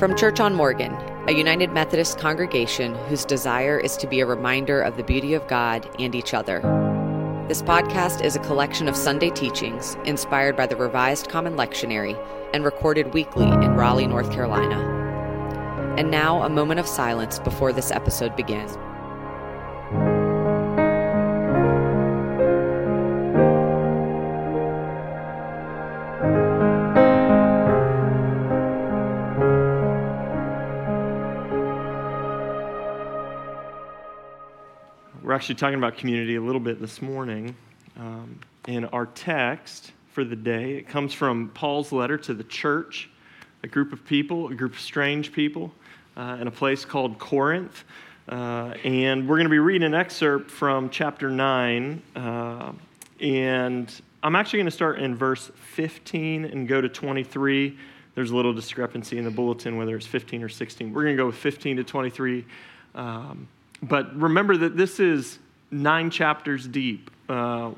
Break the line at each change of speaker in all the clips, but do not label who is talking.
From Church on Morgan, a United Methodist congregation whose desire is to be a reminder of the beauty of God and each other. This podcast is a collection of Sunday teachings inspired by the Revised Common Lectionary and recorded weekly in Raleigh, North Carolina. And now, a moment of silence before this episode begins.
Actually talking about community a little bit this morning. Um, in our text for the day, it comes from Paul's letter to the church, a group of people, a group of strange people, uh, in a place called Corinth. Uh, and we're going to be reading an excerpt from chapter 9. Uh, and I'm actually going to start in verse 15 and go to 23. There's a little discrepancy in the bulletin whether it's 15 or 16. We're going to go with 15 to 23. Um, but remember that this is nine chapters deep uh,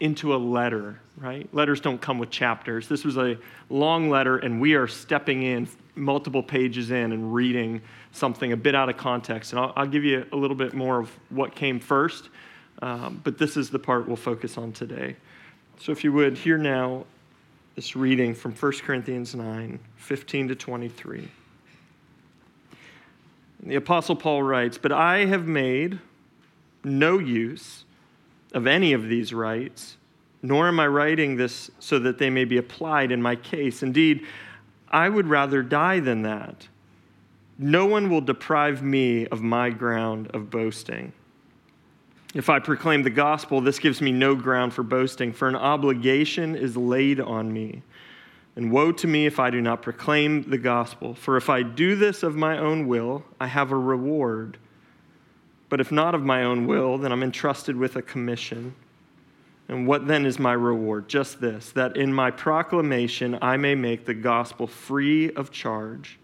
into a letter, right? Letters don't come with chapters. This was a long letter, and we are stepping in multiple pages in and reading something a bit out of context. And I'll, I'll give you a little bit more of what came first, um, but this is the part we'll focus on today. So if you would, hear now this reading from 1 Corinthians 9 15 to 23. The Apostle Paul writes, But I have made no use of any of these rights, nor am I writing this so that they may be applied in my case. Indeed, I would rather die than that. No one will deprive me of my ground of boasting. If I proclaim the gospel, this gives me no ground for boasting, for an obligation is laid on me. And woe to me if I do not proclaim the gospel. For if I do this of my own will, I have a reward. But if not of my own will, then I'm entrusted with a commission. And what then is my reward? Just this that in my proclamation I may make the gospel free of charge,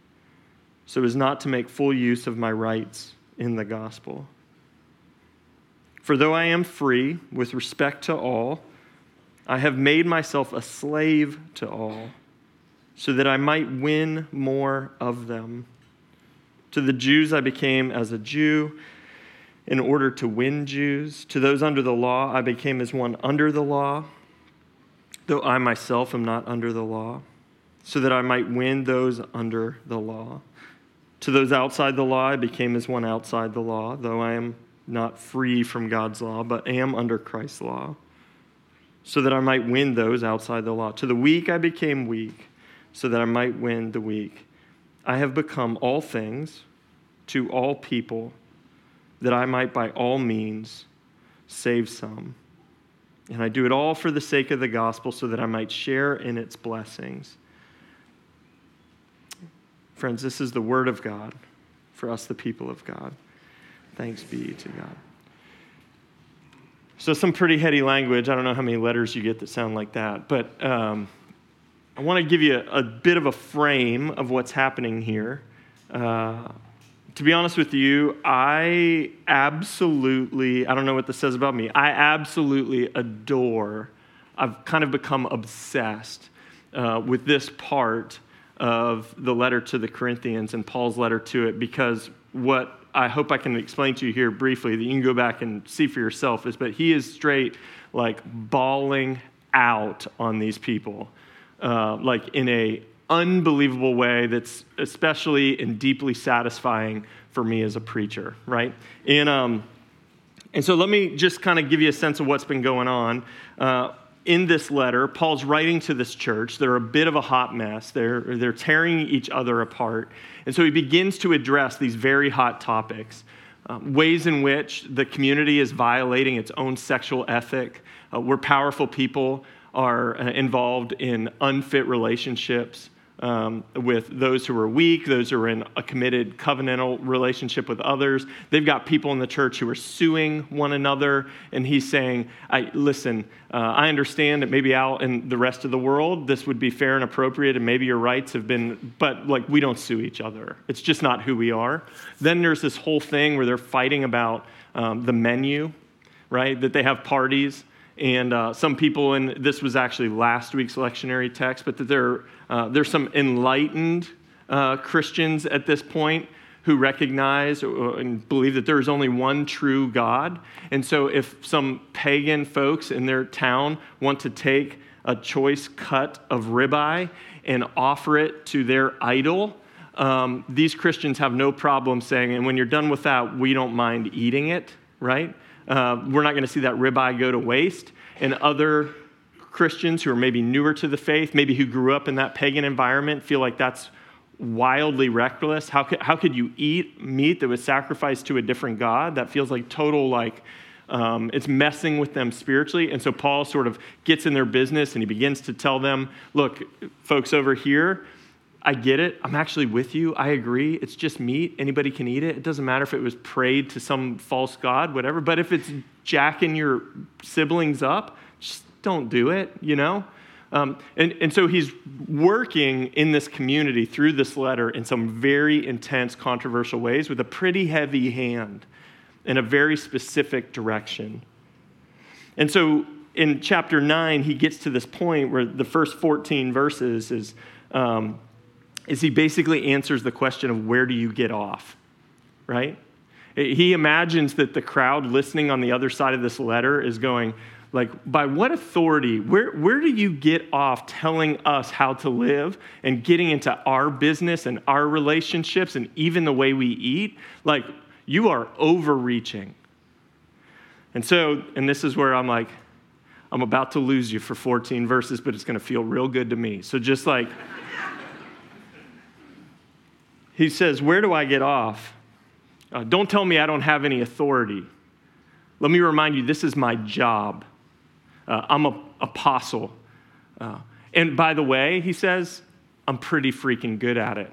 so as not to make full use of my rights in the gospel. For though I am free with respect to all, I have made myself a slave to all, so that I might win more of them. To the Jews I became as a Jew in order to win Jews. To those under the law I became as one under the law, though I myself am not under the law, so that I might win those under the law. To those outside the law I became as one outside the law, though I am not free from God's law, but am under Christ's law so that I might win those outside the law. To the weak I became weak, so that I might win the weak. I have become all things to all people, that I might by all means save some. And I do it all for the sake of the gospel, so that I might share in its blessings. Friends, this is the word of God for us, the people of God. Thanks be to God. So, some pretty heady language. I don't know how many letters you get that sound like that, but um, I want to give you a, a, bit of a frame of what's happening here. Uh, to be honest with you, I absolutely, I don't know what this says about me, I absolutely adore, I've kind of become obsessed uh, with this part of the letter to the Corinthians and Paul's letter to it because what I hope I can explain to you here briefly that you can go back and see for yourself is, but he is straight like bawling out on these people, uh, like in a unbelievable way that's especially and deeply satisfying for me as a preacher, right? And um, and so let me just kind of give you a sense of what's been going on. Uh, in this letter, Paul's writing to this church. They're a bit of a hot mess. They're, they're tearing each other apart. And so he begins to address these very hot topics um, ways in which the community is violating its own sexual ethic, uh, where powerful people are uh, involved in unfit relationships, um, with those who are weak, those who are in a committed covenantal relationship with others. They've got people in the church who are suing one another, and he's saying, I, Listen, uh, I understand that maybe out in the rest of the world this would be fair and appropriate, and maybe your rights have been, but like we don't sue each other. It's just not who we are. Then there's this whole thing where they're fighting about um, the menu, right? That they have parties and uh, some people, and this was actually last week's lectionary text, but that there, uh, there's some enlightened uh, Christians at this point who recognize and believe that there is only one true God. And so, if some pagan folks in their town want to take a choice cut of ribeye and offer it to their idol, um, these Christians have no problem saying, and when you're done with that, we don't mind eating it, right? Uh, we're not going to see that ribeye go to waste. And other Christians who are maybe newer to the faith, maybe who grew up in that pagan environment, feel like that's wildly reckless. How could, how could you eat meat that was sacrificed to a different God? That feels like total, like, um, it's messing with them spiritually. And so Paul sort of gets in their business and he begins to tell them, look, folks over here, I get it. I'm actually with you. I agree. It's just meat. Anybody can eat it. It doesn't matter if it was prayed to some false god, whatever. But if it's jacking your siblings up, just don't do it, you know? Um, and, and so he's working in this community through this letter in some very intense, controversial ways with a pretty heavy hand in a very specific direction. And so in chapter 9, he gets to this point where the first 14 verses is, um, is he basically answers the question of where do you get off, right? He imagines that the crowd listening on the other side of this letter is going, like, by what authority, where, where do you get off telling us how to live and getting into our business and our relationships and even the way we eat? Like, you are overreaching. And so, and this is where I'm like, I'm about to lose you for 14 verses, but it's going to feel real good to me. So just like, he says, Where do I get off? Uh, don't tell me I don't have any authority. Let me remind you, this is my job. Uh, I'm an apostle. Uh, and by the way, he says, I'm pretty freaking good at it.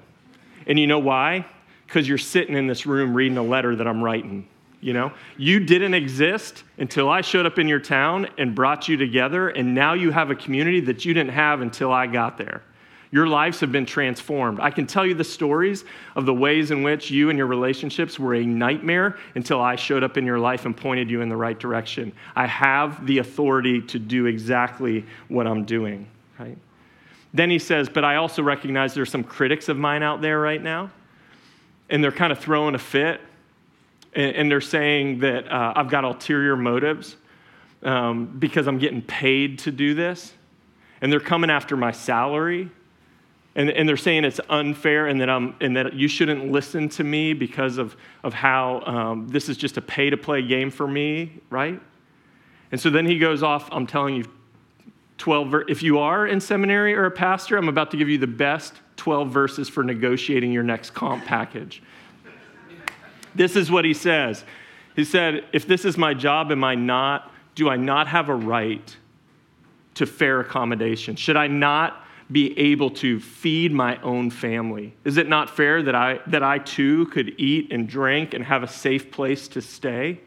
And you know why? Because you're sitting in this room reading a letter that I'm writing. You know, you didn't exist until I showed up in your town and brought you together, and now you have a community that you didn't have until I got there. Your lives have been transformed. I can tell you the stories of the ways in which you and your relationships were a nightmare until I showed up in your life and pointed you in the right direction. I have the authority to do exactly what I'm doing, right? Then he says, But I also recognize there's some critics of mine out there right now, and they're kind of throwing a fit, and, they're saying that uh, I've got ulterior motives um, because I'm getting paid to do this, and they're coming after my salary and, and they're saying it's unfair and that, I'm, and that you shouldn't listen to me because of, of how um, this is just a pay to play game for me, right? And so then he goes off, I'm telling you, 12 ver- if you are in seminary or a pastor, I'm about to give you the best 12 verses for negotiating your next comp package. this is what he says. He said, If this is my job, am I not, do I not have a right to fair accommodation? Should I not be able to feed my own family? Is it not fair that I, that I too could eat and drink and have a safe place to stay?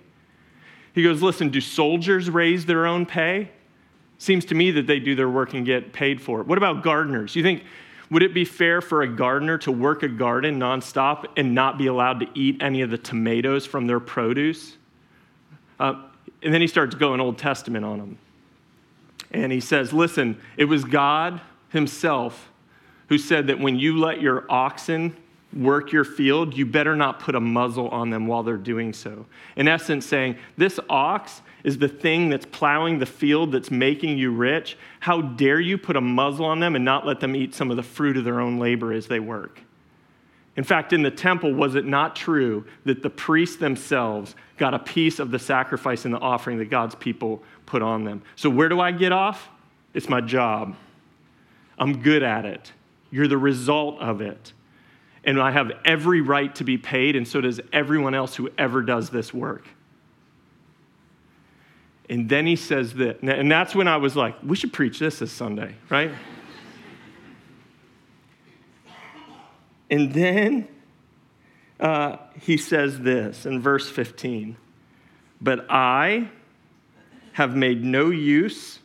He goes, Listen, do soldiers raise their own pay? Seems to me that they do their work and get paid for it. What about gardeners? You think, would it be fair for a gardener to work a garden nonstop and not be allowed to eat any of the tomatoes from their produce? Uh, and then he starts going Old Testament on them. And he says, Listen, it was God himself who said that when you let your oxen work your field, you better not put a muzzle on them while they're doing so. In essence, saying, This ox is the thing that's plowing the field that's making you rich. How dare you put a muzzle on them and not let them eat some of the fruit of their own labor as they work? In fact, in the temple, was it not true that the priests themselves got a piece of the sacrifice and the offering that God's people put on them? So, where do I get off? It's my job. I'm good at it. You're the result of it. And I have every right to be paid, and so does everyone else who ever does this work. And then he says that, and that's when I was like, we should preach this this Sunday, right? and then uh, he says this in verse 15 But I have made no use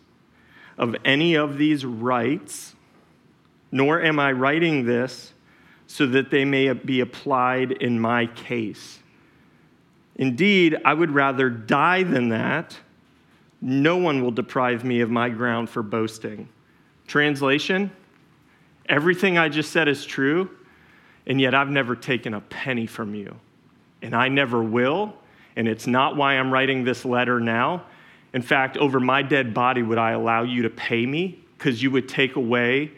of any of these rights nor am I writing this so that they may be applied in my case. Indeed, I would rather die than that. No one will deprive me of my ground for boasting. Translation Everything I just said is true, and yet I've never taken a penny from you, and I never will, and it's not why I'm writing this letter now. In fact, over my dead body, would I allow you to pay me? Because you would take away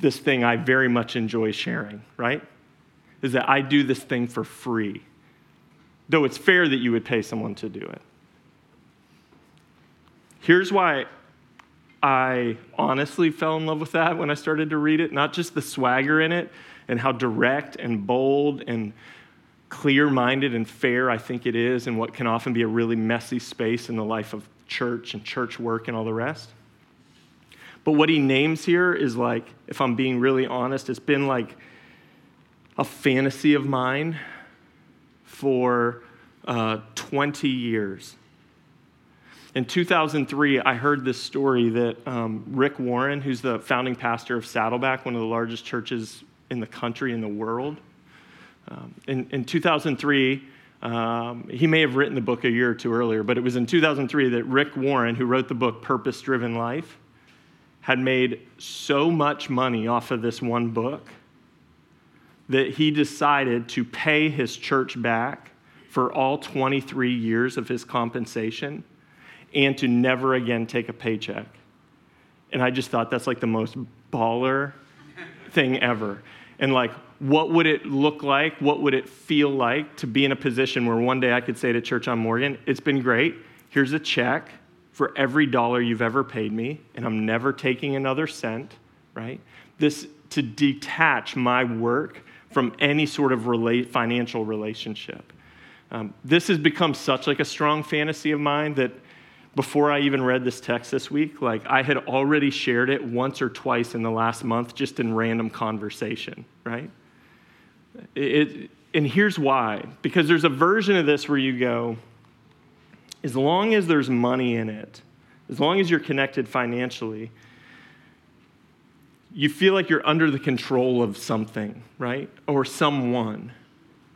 this thing I very much enjoy sharing, right? Is that I do this thing for free, though it's fair that you would pay someone to do it. Here's why I honestly fell in love with that when I started to read it, not just the swagger in it and how direct and bold and clear minded and fair I think it is in what can often be a really messy space in the life of church and church work and all the rest. But what he names here is like, if I'm being really honest, it's been like a fantasy of mine for uh, 20 years. In 2003, I heard this story that um, Rick Warren, who's the founding pastor of Saddleback, one of the largest churches in the country, in the world, um, in, in 2003, um, he may have written the book a year or two earlier, but it was in 2003 that Rick Warren, who wrote the book Purpose Driven Life, had made so much money off of this one book that he decided to pay his church back for all 23 years of his compensation and to never again take a paycheck. And I just thought that's like the most baller thing ever. And like, what would it look like? What would it feel like to be in a position where one day I could say to Church on Morgan, It's been great. Here's a check for every dollar you've ever paid me, and I'm never taking another cent, right? This to detach my work from any sort of relate, financial relationship. Um, this has become such like a strong fantasy of mine that before I even read this text this week, like I had already shared it once or twice in the last month just in random conversation, right? It, and here's why because there's a version of this where you go, as long as there's money in it, as long as you're connected financially, you feel like you're under the control of something, right? Or someone.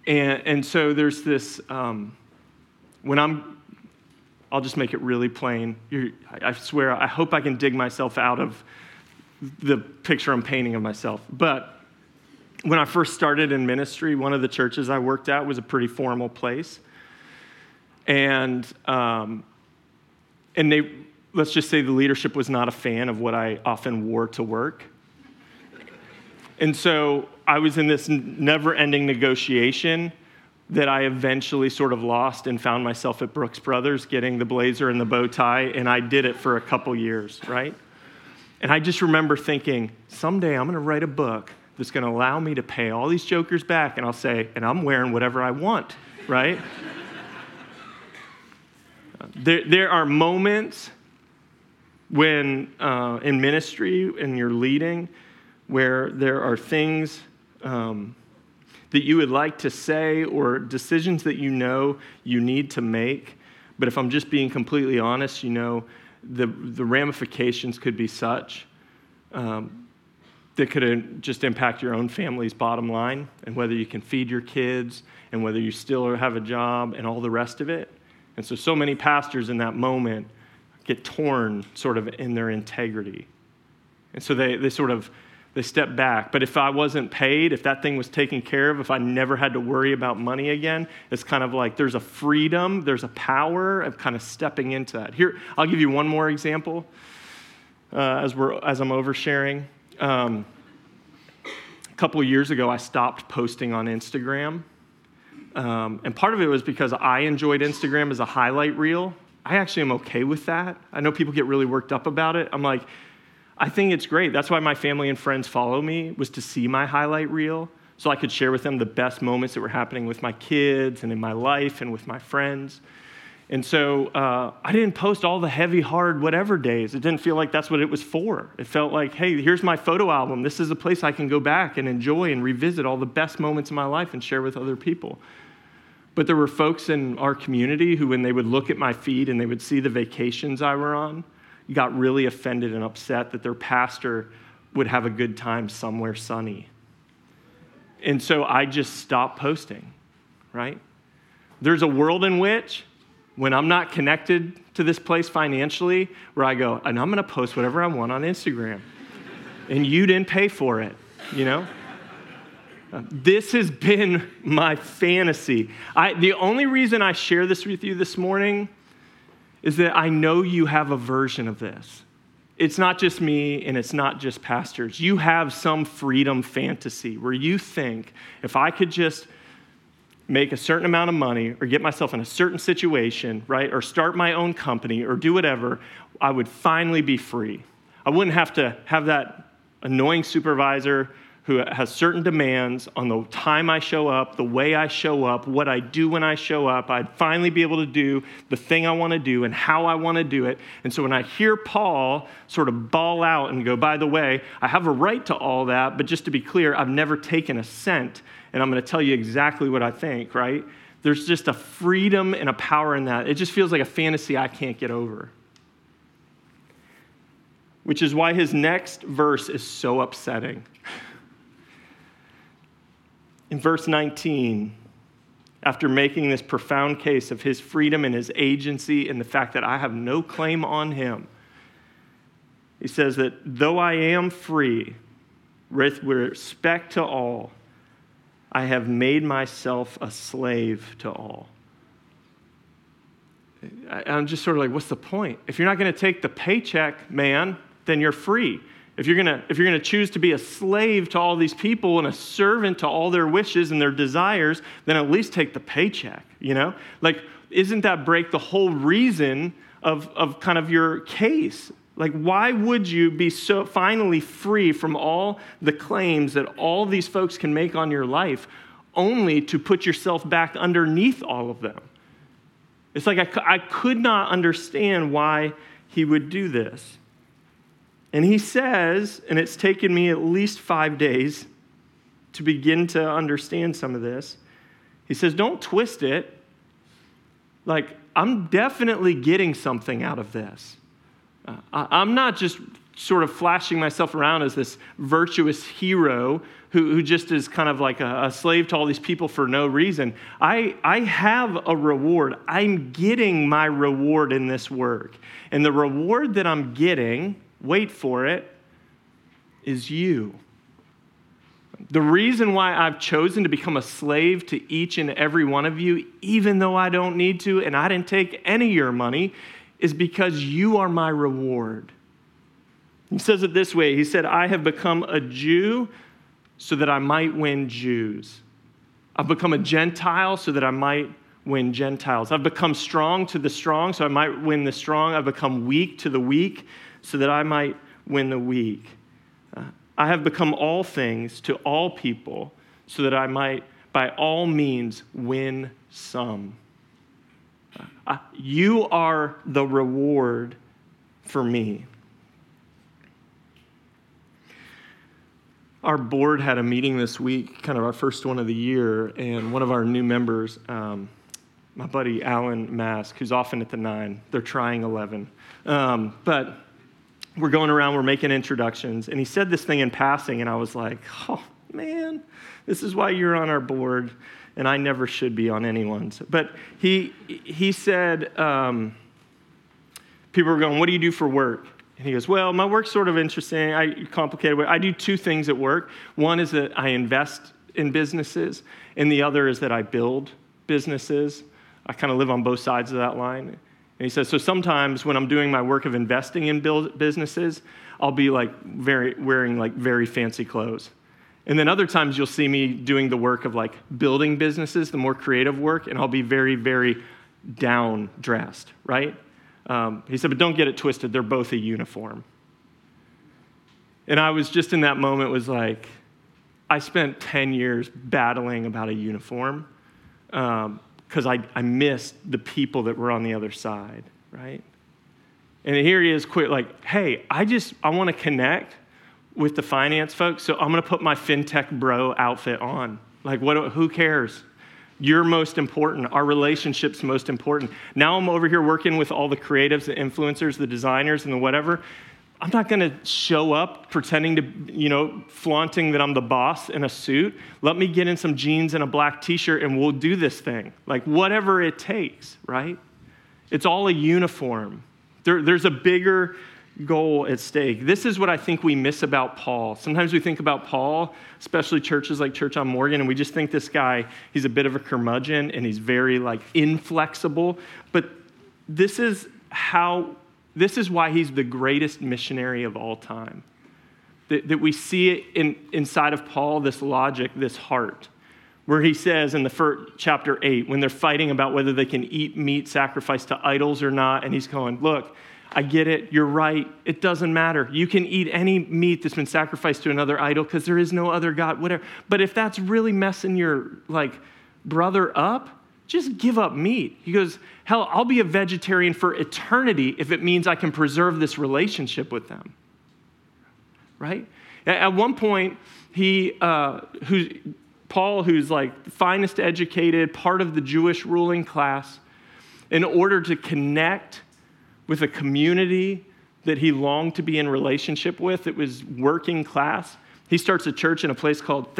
And, and so there's this, um, when I'm, I'll just make it really plain. You're, I swear, I hope I can dig myself out of the picture I'm painting of myself. But when I first started in ministry, one of the churches I worked at was a pretty formal place. And, um, and they, let's just say the leadership was not a fan of what I often wore to work. And so I was in this never ending negotiation that I eventually sort of lost and found myself at Brooks Brothers getting the blazer and the bow tie, and I did it for a couple years, right? And I just remember thinking, someday I'm gonna write a book that's gonna allow me to pay all these jokers back, and I'll say, and I'm wearing whatever I want, right? There, there are moments when uh, in ministry and you're leading where there are things um, that you would like to say or decisions that you know you need to make. But if I'm just being completely honest, you know, the, the ramifications could be such um, that could just impact your own family's bottom line and whether you can feed your kids and whether you still have a job and all the rest of it. And so, so many pastors in that moment get torn sort of in their integrity. And so they, they sort of they step back. But if I wasn't paid, if that thing was taken care of, if I never had to worry about money again, it's kind of like there's a freedom, there's a power of kind of stepping into that. Here, I'll give you one more example uh, as, we're, as I'm oversharing. Um, a couple years ago, I stopped posting on Instagram. Um, and part of it was because I enjoyed Instagram as a highlight reel. I actually am okay with that. I know people get really worked up about it. I'm like, I think it's great. That's why my family and friends follow me, was to see my highlight reel so I could share with them the best moments that were happening with my kids and in my life and with my friends. And so uh, I didn't post all the heavy, hard, whatever days. It didn't feel like that's what it was for. It felt like, hey, here's my photo album. This is a place I can go back and enjoy and revisit all the best moments of my life and share with other people. But there were folks in our community who, when they would look at my feed and they would see the vacations I were on, got really offended and upset that their pastor would have a good time somewhere sunny. And so I just stopped posting, right? There's a world in which, when I'm not connected to this place financially, where I go, and I'm gonna post whatever I want on Instagram. and you didn't pay for it, you know? This has been my fantasy. I, the only reason I share this with you this morning is that I know you have a version of this. It's not just me and it's not just pastors. You have some freedom fantasy where you think if I could just make a certain amount of money or get myself in a certain situation, right, or start my own company or do whatever, I would finally be free. I wouldn't have to have that annoying supervisor who has certain demands on the time I show up, the way I show up, what I do when I show up. I'd finally be able to do the thing I want to do and how I want to do it. And so when I hear Paul sort of bawl out and go, by the way, I have a right to all that, but just to be clear, I've never taken a cent, and I'm going to tell you exactly what I think, right? There's just a freedom and a power in that. It just feels like a fantasy I can't get over which is why his next verse is so upsetting. In verse 19, after making this profound case of his freedom and his agency and the fact that I have no claim on him, he says that though I am free, with respect to all, I have made myself a slave to all. I'm just sort of like, what's the point? If you're not going to take the paycheck, man, then you're free. If you're, gonna, if you're gonna choose to be a slave to all these people and a servant to all their wishes and their desires, then at least take the paycheck, you know? Like, isn't that break the whole reason of, of kind of your case? Like, why would you be so finally free from all the claims that all these folks can make on your life only to put yourself back underneath all of them? It's like I, I could not understand why he would do this. And he says, and it's taken me at least five days to begin to understand some of this. He says, don't twist it. Like, I'm definitely getting something out of this. Uh, I'm not just sort of flashing myself around as this virtuous hero who, who just is kind of like a, a, slave to all these people for no reason. I, I have a reward. I'm getting my reward in this work. And the reward that I'm getting wait for it, is you. The reason why I've chosen to become a slave to each and every one of you, even though I don't need to and I didn't take any of your money, is because you are my reward. He says it this way He said, I have become a Jew so that I might win Jews. I've become a Gentile so that I might win Gentiles. I've become strong to the strong so I might win the strong. I've become weak to the weak so that I might win the weak. Uh, I have become all things to all people so that I might, by all means, win some. Uh, you are the reward for me. Our board had a meeting this week, kind of our first one of the year, and one of our new members, um, my buddy Alan Mask, who's often at the nine, they're trying 11. Um, but we're going around, we're making introductions, and he said this thing in passing, and I was like, oh, man, this is why you're on our board, and I never should be on anyone's. But he, he said, um, people were going, what do you do for work? And he goes, well, my work's sort of interesting. I complicated. I do two things at work. One is that I invest in businesses, and the other is that I build businesses. I kind of live on both sides of that line. And he says, so sometimes when I'm doing my work of investing in businesses, I'll be like very, wearing like very fancy clothes. And then other times you'll see me doing the work of like building businesses, the more creative work, and I'll be very, very down dressed, right? Um, he said, but don't get it twisted, they're both a uniform. And I was just in that moment, was like, I spent 10 years battling about a uniform. Um, because I, I missed the people that were on the other side, right? And here he is, quit like, hey, I just, I want to connect with the finance folks, so I'm going to put my fintech bro outfit on. Like, what, who cares? You're most important. Our relationship's most important. Now I'm over here working with all the creatives, the influencers, the designers, and the whatever. I'm not going to show up pretending to, you know, flaunting that I'm the boss in a suit. Let me get in some jeans and a black t shirt and we'll do this thing. Like, whatever it takes, right? It's all a uniform. There, there's a bigger goal at stake. This is what I think we miss about Paul. Sometimes we think about Paul, especially churches like Church on Morgan, and we just think this guy, he's a bit of a curmudgeon and he's very like inflexible. But this is how, this is why he's the greatest missionary of all time. That, that we see it in, inside of Paul, this logic, this heart where he says in the first chapter 8 when they're fighting about whether they can eat meat sacrificed to idols or not and he's going look I get it. You're right. It doesn't matter. You can eat any meat that's been sacrificed to another idol because there is no other God, whatever. But if that's really messing your like brother up, just give up meat. He goes, Hell, I'll be a vegetarian for eternity if it means I can preserve this relationship with them. Right? At one point, he, uh, who, Paul, who's like finest educated, part of the Jewish ruling class, in order to connect with a community that he longed to be in relationship with. It was working class. He starts a church in a place called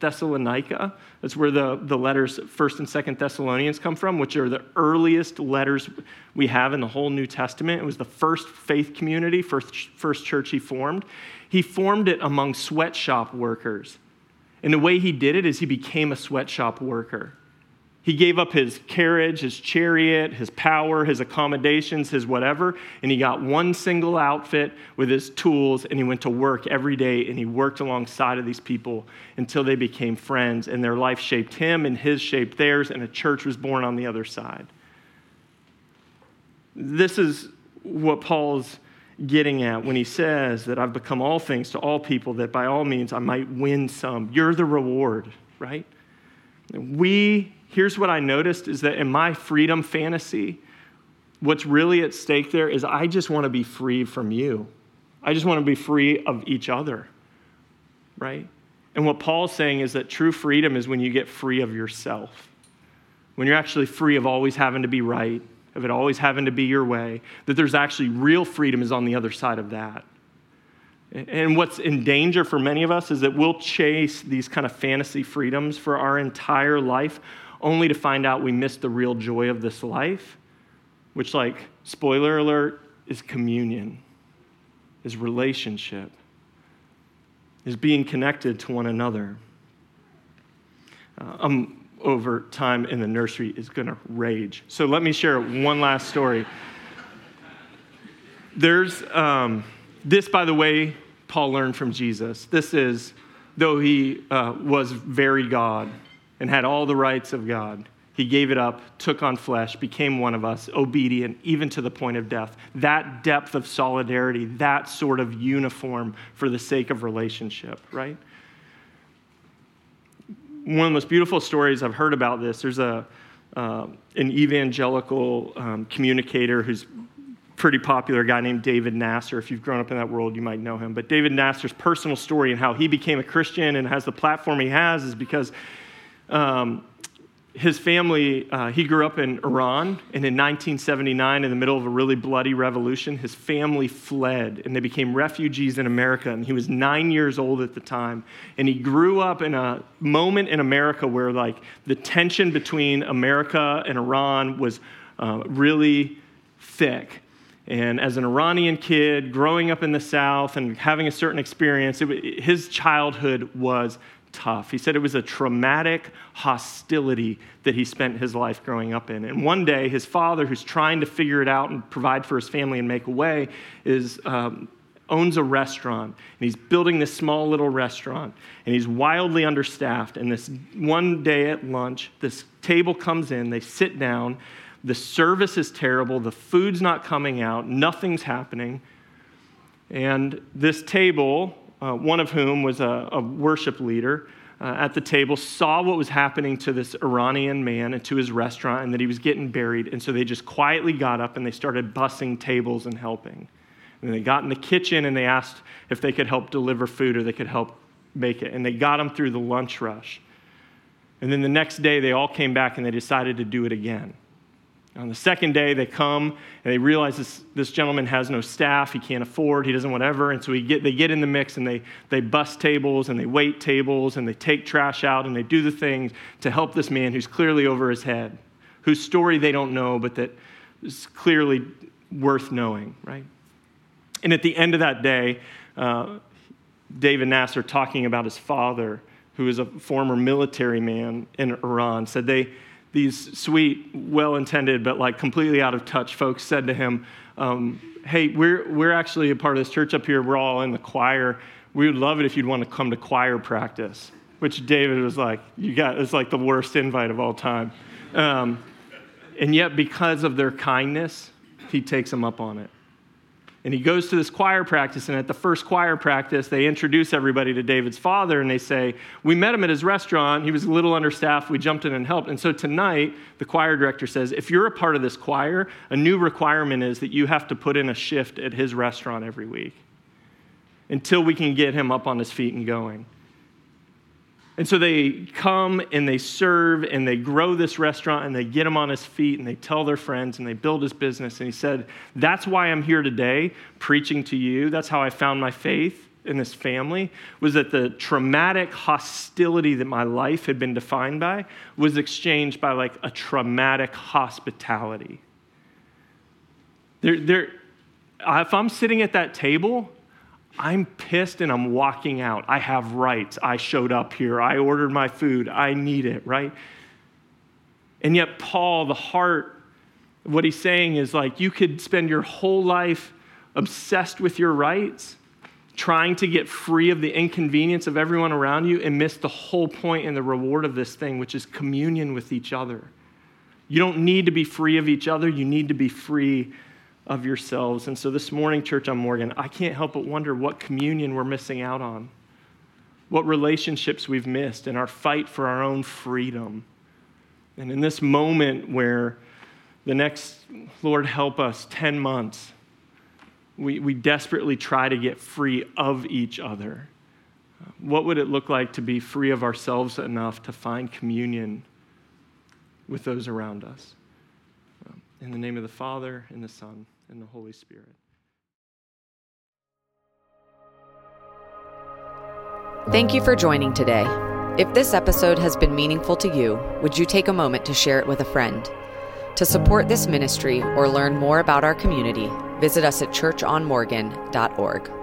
Thessalonica. That's where the, the letters 1st and 2nd Thessalonians come from, which are the earliest letters we have in the whole New Testament. It was the first faith community, first, first church he formed. He formed it among sweatshop workers. And the way he did it is he became a sweatshop worker. He gave up his carriage, his chariot, his power, his accommodations, his whatever, and he got one single outfit with his tools and he went to work every day and he worked alongside of these people until they became friends and their life shaped him and his shaped theirs and a church was born on the other side. This is what Paul's getting at when he says that I've become all things to all people that by all means I might win some. You're the reward, right? We here's what I noticed is that in my freedom fantasy, what's really at stake there is I just want to be free from you. I just want to be free of each other, right? And what Paul's saying is that true freedom is when you get free of yourself, when you're actually free of always having to be right, of it always having to be your way, that there's actually real freedom is on the other side of that. And what's in danger for many of us is that we'll chase these kind of fantasy freedoms for our entire life only to find out we missed the real joy of this life, which, like, spoiler alert, is communion, is relationship, is being connected to one another. Uh, um, over time in the nursery is going to rage. So let me share one last story. There's um, this, by the way, Paul learned from Jesus. This is, though he uh, was very God, and had all the rights of God. He gave it up, took on flesh, became one of us, obedient, even to the point of death. That depth of solidarity, that sort of uniform for the sake of relationship, right? One of the most beautiful stories I've heard about this, there's a, uh, an evangelical um, communicator who's pretty popular guy named David Nasser. If you've grown up in that world, you might know him. But David Nasser's personal story and how he became a Christian and has the platform he has is because um, his family, uh, he grew up in Iran, and in 1979, in the middle of a really bloody revolution, his family fled and they became refugees in America. And he was nine years old at the time. And he grew up in a moment in America where, like, the tension between America and Iran was uh, really thick. And as an Iranian kid, growing up in the South and having a certain experience, it, his childhood was tough. He said it was a traumatic hostility that he spent his life growing up in. And one day, his father, who's trying to figure it out and provide for his family and make a way, is. Um, owns a restaurant and he's building this small little restaurant and he's wildly understaffed and this one day at lunch this table comes in they sit down the service is terrible the food's not coming out nothing's happening and this table uh, one of whom was a, a worship leader uh, at the table, saw what was happening to this Iranian man and to his restaurant and that he was getting buried. And so they just quietly got up and they started bussing tables and helping. And they got in the kitchen and they asked if they could help deliver food or they could help make it. And they got them through the lunch rush. And then the next day, they all came back and they decided to do it again. On the second day, they come and they realize this, this gentleman has no staff, he can't afford, he doesn't whatever. And so get, they get in the mix and they, they bust tables and they wait tables and they take trash out and they do the things to help this man who's clearly over his head, whose story they don't know, but that is clearly worth knowing, right? And at the end of that day, uh, David Nasser, talking about his father, who is a former military man in Iran, said they, these sweet, well intended, but like completely out of touch folks said to him, um, Hey, we're, we're actually a part of this church up here. We're all in the choir. We would love it if you'd want to come to choir practice. Which David was like, You got, it's like the worst invite of all time. Um, and yet, because of their kindness, he takes them up on it. And he goes to this choir practice, and at the first choir practice, they introduce everybody to David's father, and they say, We met him at his restaurant. He was a little understaffed. We jumped in and helped. And so tonight, the choir director says, If you're a part of this choir, a new requirement is that you have to put in a shift at his restaurant every week until we can get him up on his feet and going. And so they come and they serve and they grow this restaurant and they get him on his feet and they tell their friends and they build his business. And he said, That's why I'm here today preaching to you. That's how I found my faith in this family was that the traumatic hostility that my life had been defined by was exchanged by like a traumatic hospitality. There, there, if I'm sitting at that table, I'm pissed and I'm walking out. I have rights. I showed up here. I ordered my food. I need it, right? And yet, Paul, the heart, what he's saying is like, you could spend your whole life obsessed with your rights, trying to get free of the inconvenience of everyone around you, and miss the whole point and the reward of this thing, which is communion with each other. You don't need to be free of each other, you need to be free of yourselves. And so this morning, Church on Morgan, I can't help but wonder what communion we're missing out on, what relationships we've missed in our fight for our own freedom. And in this moment where the next, Lord help us, 10 months, we, we desperately try to get free of each other. What would it look like to be free of ourselves enough to find communion with those around us? In the name of the Father, and the Son, and the Holy Spirit.
Thank you for joining today. If this episode has been meaningful to you, would you take a moment to share it with a friend? To support this ministry or learn more about our community, visit us at churchonmorgan.org.